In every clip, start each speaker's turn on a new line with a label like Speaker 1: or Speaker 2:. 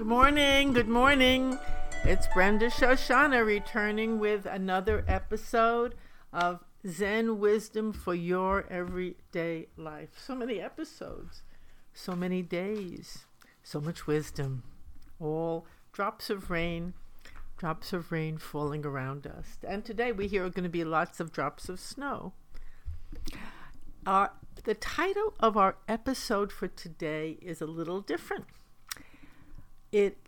Speaker 1: Good morning. Good morning. It's Brenda Shoshanna returning with another episode of Zen Wisdom for Your Everyday Life. So many episodes, so many days, so much wisdom. All drops of rain, drops of rain falling around us. And today we hear are going to be lots of drops of snow. Uh, the title of our episode for today is a little different. It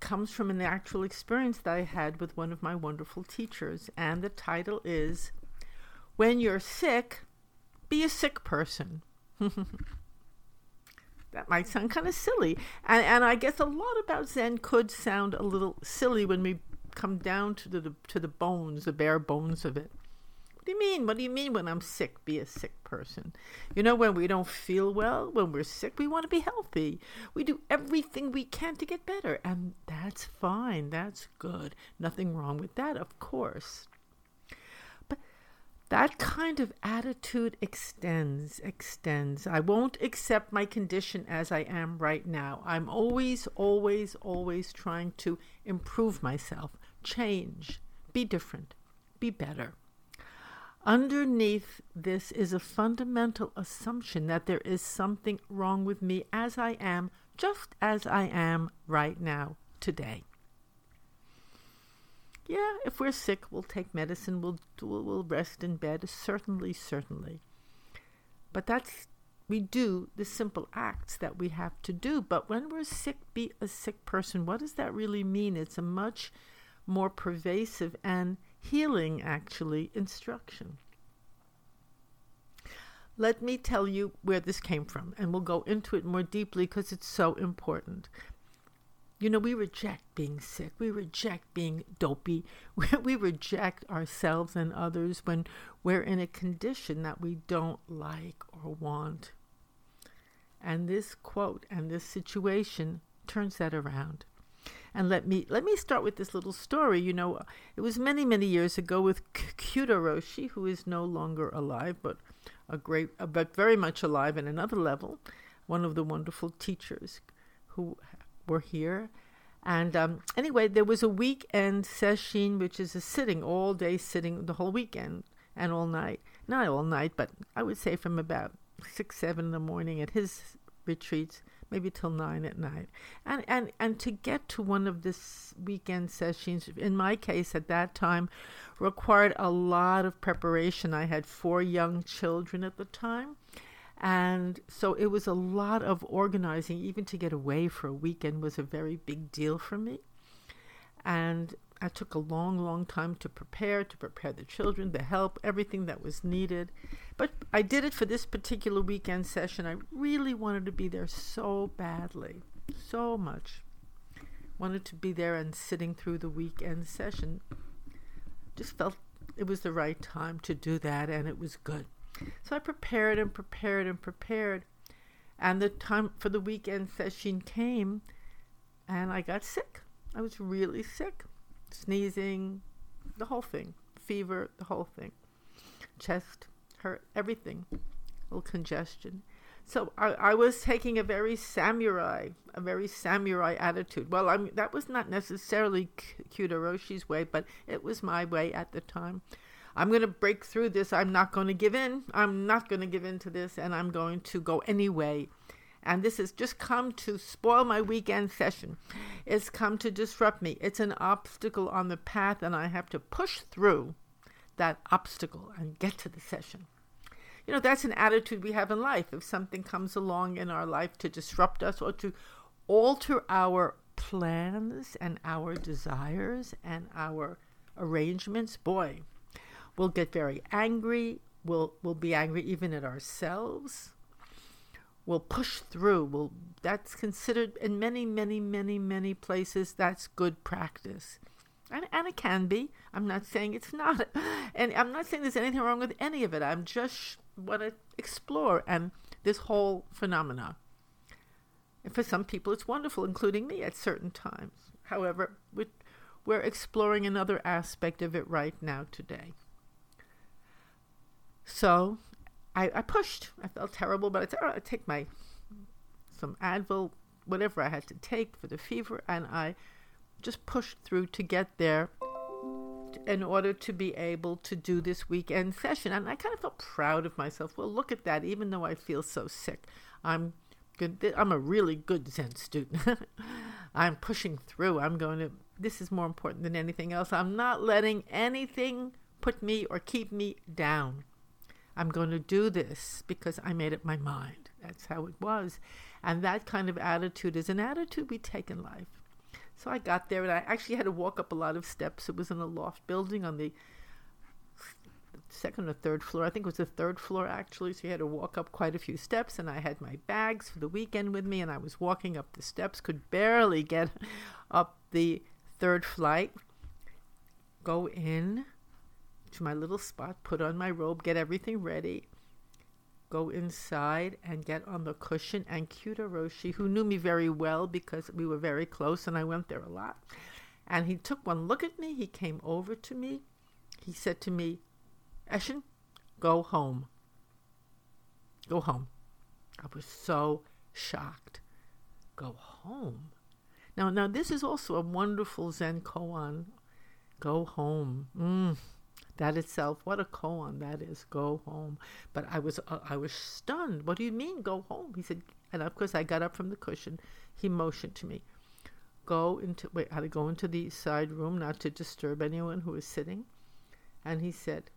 Speaker 1: comes from an actual experience that I had with one of my wonderful teachers, and the title is When You're Sick, Be a Sick Person. that might sound kind of silly. And, and I guess a lot about Zen could sound a little silly when we come down to the, to the bones, the bare bones of it. What do you mean? What do you mean when I'm sick? Be a sick person. You know, when we don't feel well, when we're sick, we want to be healthy. We do everything we can to get better, and that's fine. That's good. Nothing wrong with that, of course. But that kind of attitude extends, extends. I won't accept my condition as I am right now. I'm always, always, always trying to improve myself, change, be different, be better. Underneath this is a fundamental assumption that there is something wrong with me as I am, just as I am right now, today. Yeah, if we're sick, we'll take medicine, we'll, we'll rest in bed, certainly, certainly. But that's, we do the simple acts that we have to do. But when we're sick, be a sick person, what does that really mean? It's a much more pervasive and healing, actually, instruction. Let me tell you where this came from, and we'll go into it more deeply because it's so important. You know, we reject being sick. We reject being dopey. We, reject ourselves and others when we're in a condition that we don't like or want. And this quote and this situation turns that around. And let me let me start with this little story. You know, it was many many years ago with Kyudo Roshi, who is no longer alive, but a great, but very much alive in another level. One of the wonderful teachers who were here. And um, anyway, there was a weekend session, which is a sitting all day, sitting the whole weekend and all night. Not all night, but I would say from about six, seven in the morning at his retreats maybe till nine at night. And and and to get to one of this weekend sessions, in my case at that time, required a lot of preparation. I had four young children at the time. And so it was a lot of organizing, even to get away for a weekend was a very big deal for me. And I took a long, long time to prepare, to prepare the children, the help, everything that was needed. But I did it for this particular weekend session. I really wanted to be there so badly, so much. Wanted to be there and sitting through the weekend session. Just felt it was the right time to do that, and it was good. So I prepared and prepared and prepared. And the time for the weekend session came, and I got sick. I was really sick sneezing, the whole thing, fever, the whole thing, chest hurt, everything, a little congestion. So I, I was taking a very samurai, a very samurai attitude. Well, I mean, that was not necessarily Kyudo Roshi's way, but it was my way at the time. I'm going to break through this. I'm not going to give in. I'm not going to give in to this, and I'm going to go anyway and this has just come to spoil my weekend session. It's come to disrupt me. It's an obstacle on the path, and I have to push through that obstacle and get to the session. You know, that's an attitude we have in life. If something comes along in our life to disrupt us or to alter our plans and our desires and our arrangements, boy, we'll get very angry. We'll, we'll be angry even at ourselves will push through will that's considered in many many many many places that's good practice. And, and it can be. I'm not saying it's not. And i'm not saying there's anything wrong with any of it. I'm just want to explore. And this whole phenomena and for some people it's wonderful including me at certain times. However we're, we're exploring another aspect of it right now today. So I, I pushed. I felt terrible, but I said, right, I take my some Advil, whatever I had to take for the fever, and I just pushed through to get there in order to be able to do this weekend session. And I kind of felt proud of myself. Well, look at that. Even though I feel so sick, I'm good. I'm a really good Zen student. I'm pushing through. I'm going to, this is more important than anything else. I'm not letting anything put me or keep me down. I'm going to do this because I made up my mind. That's how it was. And that kind of attitude is an attitude we take in life. So I got there and I actually had to walk up a lot of steps. It was in a loft building on the second or third floor. I think it was the third floor actually. So you had to walk up quite a few steps. And I had my bags for the weekend with me and I was walking up the steps, could barely get up the third flight. Go in to my little spot, put on my robe, get everything ready go inside and get on the cushion. And Kyudo Roshi, who knew me very well because we were very close and I went there a lot, and he took one look at me. He came over to me. He said to me, Eshin, go home. Go home. I was so shocked. Go home. Now, now this is also a wonderful Zen koan. Go home. Mm. That itself, what a koan that is. Go home. But I was uh, I was stunned. What do you mean go home? He said, and of course I got up from the cushion. He motioned to me, go into wait. I had to go into the side room not to disturb anyone who was sitting. And he said,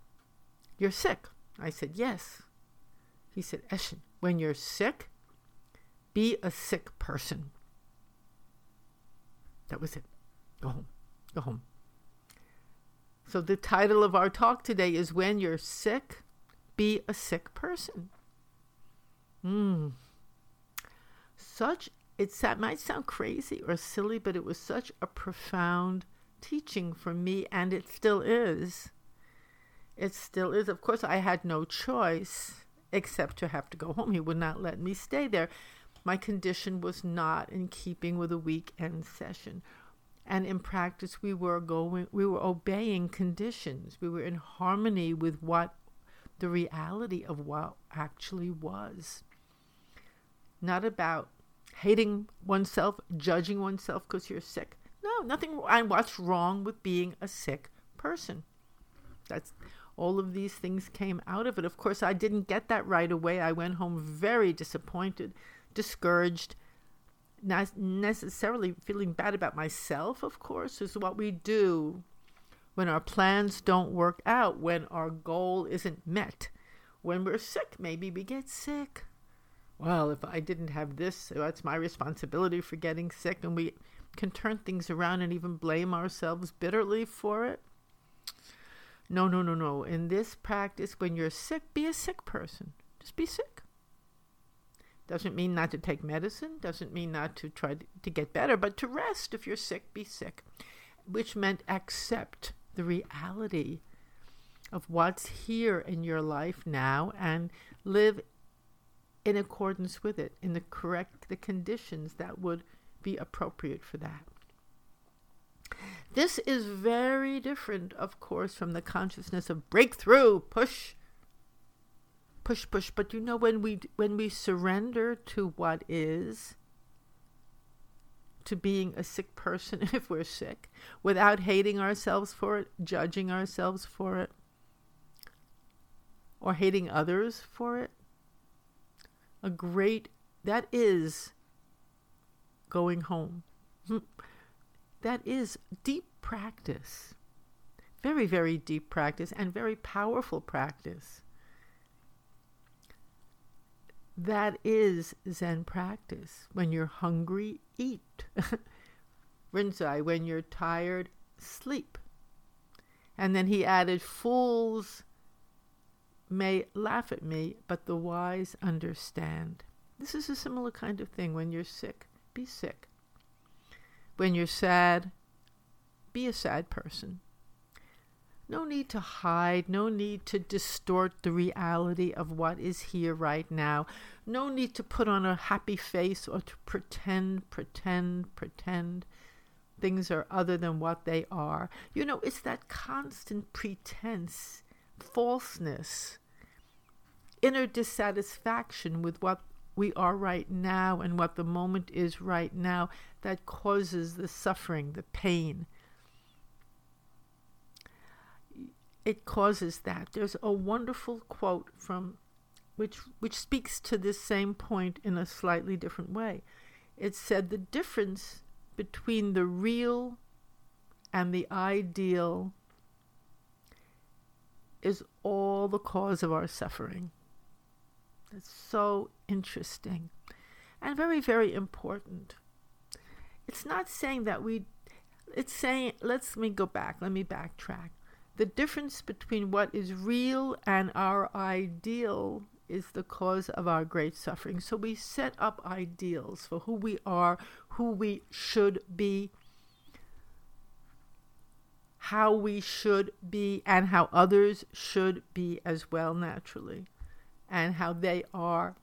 Speaker 1: "You're sick." I said, "Yes." He said, "Eshin, when you're sick, be a sick person." That was it. Go home. Go home. So, the title of our talk today is When You're Sick, Be a Sick Person. Hmm. Such, it might sound crazy or silly, but it was such a profound teaching for me, and it still is. It still is. Of course, I had no choice except to have to go home. He would not let me stay there. My condition was not in keeping with a weekend session and in practice we were going we were obeying conditions. We were in harmony with what the reality of what actually was. Not about hating oneself judging oneself because you're sick. No nothing and what's wrong with being a sick person? That's all of these things came out of it. Of course i didn't get that right away. I went home very disappointed discouraged not necessarily feeling bad about myself, of course, is what we do when our plans don't work out, when our goal isn't met, when we're sick. Maybe we get sick. Well, if I didn't have this, that's my responsibility for getting sick, and we can turn things around and even blame ourselves bitterly for it. No, no, no, no. In this practice, when you're sick, be a sick person. Just be sick. Doesn't mean not to take medicine, doesn't mean not to try to get better, but to rest. If you're sick, be sick, which meant accept the reality of what's here in your life now and live in accordance with it, in the correct the conditions that would be appropriate for that. This is very different, of course, from the consciousness of breakthrough, push, push push. But you know when we when we surrender to what is to being a sick person if we're sick without hating ourselves for it judging ourselves for it or hating others for it a great that is going home. That is deep practice. Very very deep practice and very powerful practice that is Zen practice. When you're hungry, eat. Rinzai, when you're tired, sleep. And then he added, Fools may laugh at me, but the wise understand. This is a similar kind of thing. When you're sick, be sick. When you're sad, be a sad person. No need to hide, no need to distort the reality of what is here right now. No need to put on a happy face or to pretend, pretend, pretend things are other than what they are. You know, it's that constant pretense, falseness, inner dissatisfaction with what we are right now and what the moment is right now that causes the suffering, the pain. It causes that. There's a wonderful quote from which which speaks to this same point in a slightly different way. It said the difference between the real and the ideal is all the cause of our suffering. It's so interesting and very, very important. It's not saying that we, it's saying, let's let me go back, let me backtrack. The difference between what is real and our ideal is the cause of our great suffering. So we set up ideals for who we are, who we should be, how we should be, and how others should be as well, naturally, and how they are.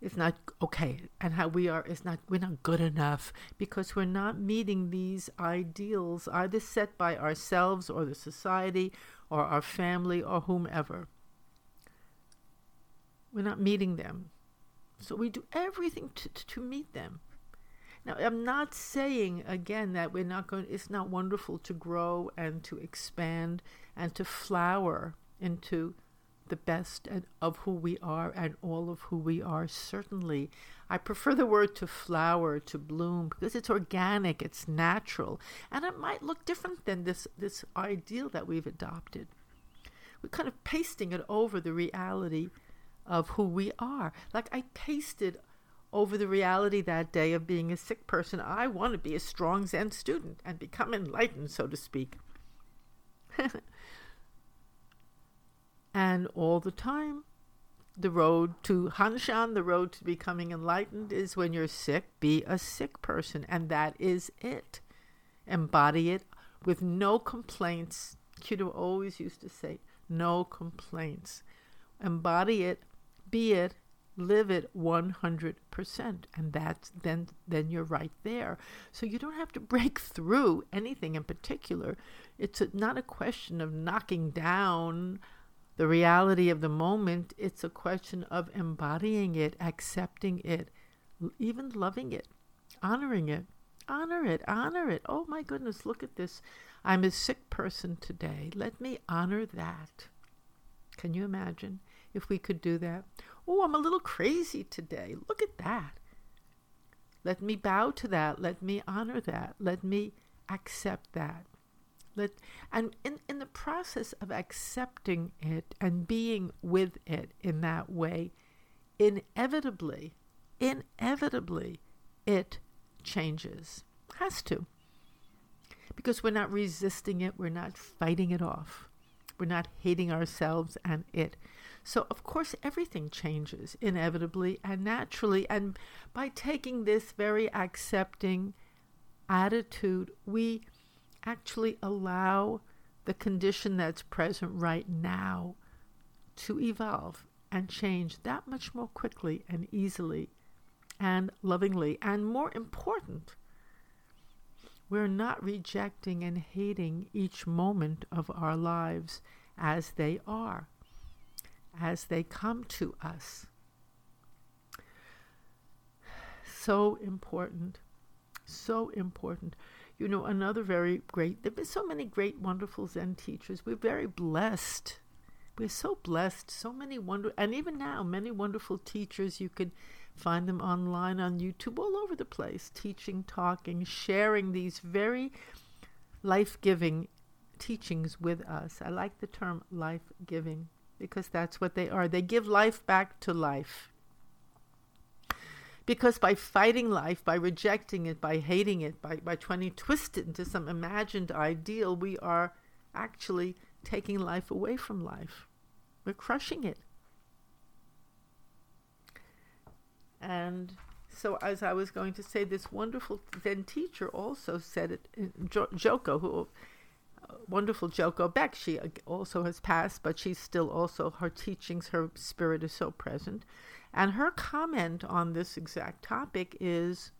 Speaker 1: It's not okay, and how we are is not we're not good enough because we're not meeting these ideals either set by ourselves or the society or our family or whomever. We're not meeting them. So we do everything to, to, to meet them. Now, I'm not saying again that we're not going, it's not wonderful to grow and to expand and to flower into the best of who we are and all of who we are, certainly. I prefer the word to flower, to bloom, because it's organic, it's natural, and it might look different than this, this ideal that we've adopted. We're kind of pasting it over the reality of who we are. Like I pasted over the reality that day of being a sick person. I want to be a strong Zen student and become enlightened, so to speak. and all the time, the road to Hanshan, the road to becoming enlightened, is when you're sick, be a sick person. And that is it. Embody it with no complaints. Kyudo always used to say, no complaints. Embody it be it live it 100% and that's then then you're right there so you don't have to break through anything in particular it's a, not a question of knocking down the reality of the moment it's a question of embodying it accepting it even loving it honoring it honor it honor it oh my goodness look at this i'm a sick person today let me honor that can you imagine if we could do that. Oh, I'm a little crazy today. Look at that. Let me bow to that. Let me honor that. Let me accept that. And in, in the process of accepting it and being with it in that way, inevitably, inevitably, it changes. Has to. Because we're not resisting it, we're not fighting it off, we're not hating ourselves and it. So, of course, everything changes inevitably and naturally. And by taking this very accepting attitude, we actually allow the condition that's present right now to evolve and change that much more quickly and easily and lovingly. And more important, we're not rejecting and hating each moment of our lives as they are as they come to us. So important. So important. You know, another very great, there have been so many great, wonderful Zen teachers. We're very blessed. We're so blessed. So many wonder, and even now, many wonderful teachers. You can find them online on YouTube, all over the place, teaching, talking, sharing these very life giving teachings with us. I like the term life giving because that's what they are. They give life back to life. Because by fighting life, by rejecting it, by hating it, by, by trying to twist it into some imagined ideal, we are actually taking life away from life. We're crushing it. And so, as I was going to say, this wonderful Zen teacher also said it, Joko, who wonderful Joko Beck. She uh, also has passed, but she's still also, her teachings, her spirit is so present. And her comment on this exact topic is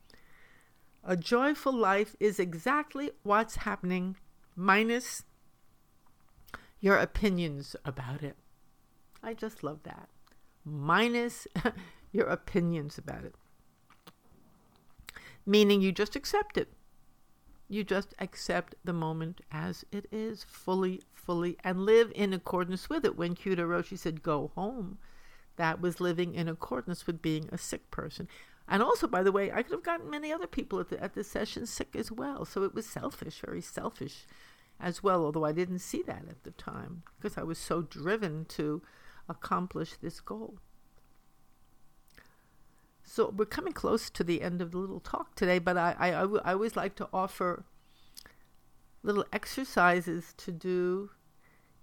Speaker 1: a joyful life is exactly what's happening, minus your opinions about it. I just love that. Minus your opinions about it. Meaning you just accept it. You just accept the moment as it is, fully, fully, and live in accordance with it. When Kyudo Roshi said, go home, that was living in accordance with being a sick person. And also, by the way, I could have gotten many other people at the, at the session sick as well. So it was selfish, very selfish as well, although I didn't see that at the time because I was so driven to accomplish this goal. So we're coming close to the end of the little talk today, but I, I, I, w- I always like to offer little exercises to do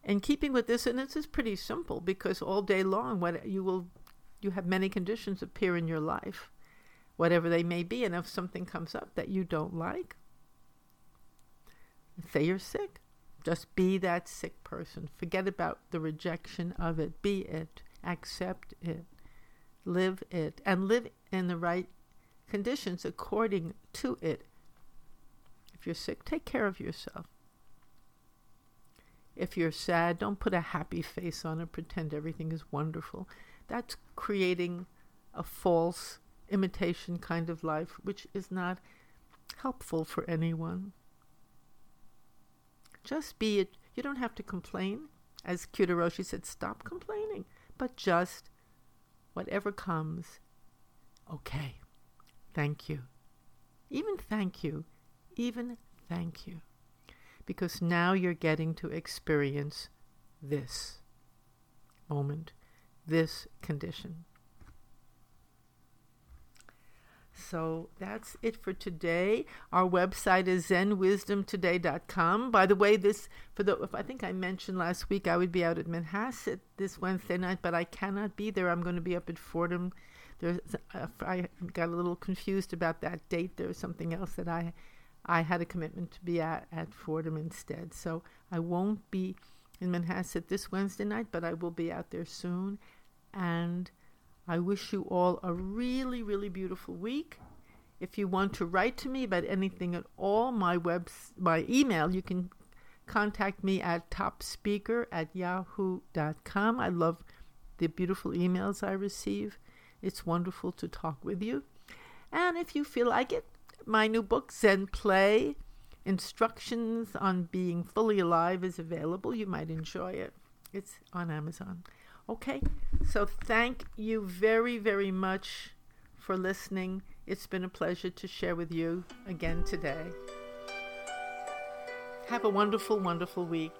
Speaker 1: in keeping with this, and this is pretty simple because all day long, what you will, you have many conditions appear in your life, whatever they may be, and if something comes up that you don't like, say you're sick. Just be that sick person. Forget about the rejection of it. Be it. Accept it. Live it. And live in the right conditions according to it. If you're sick, take care of yourself. If you're sad, don't put a happy face on it, pretend everything is wonderful. That's creating a false imitation kind of life, which is not helpful for anyone. Just be it. You don't have to complain. As Roshi said, stop complaining. But just whatever comes, okay. Thank you. Even thank you. Even thank you. Because now you're getting to experience this moment, this condition. So that's it for today. Our website is zenwisdomtoday.com. By the way, this for the if I think I mentioned last week I would be out at Manhasset this Wednesday night, but I cannot be there. I'm going to be up at Fordham. There's I got a little confused about that date. There was something else that I I had a commitment to be at at Fordham instead. So I won't be in Manhasset this Wednesday night, but I will be out there soon and I wish you all a really, really beautiful week. If you want to write to me about anything at all, my web, my email, you can contact me at topspeaker at yahoo.com. I love the beautiful emails I receive. It's wonderful to talk with you. And if you feel like it, my new book, Zen Play Instructions on Being Fully Alive, is available. You might enjoy it. It's on Amazon. Okay, so thank you very, very much for listening. It's been a pleasure to share with you again today. Have a wonderful, wonderful week.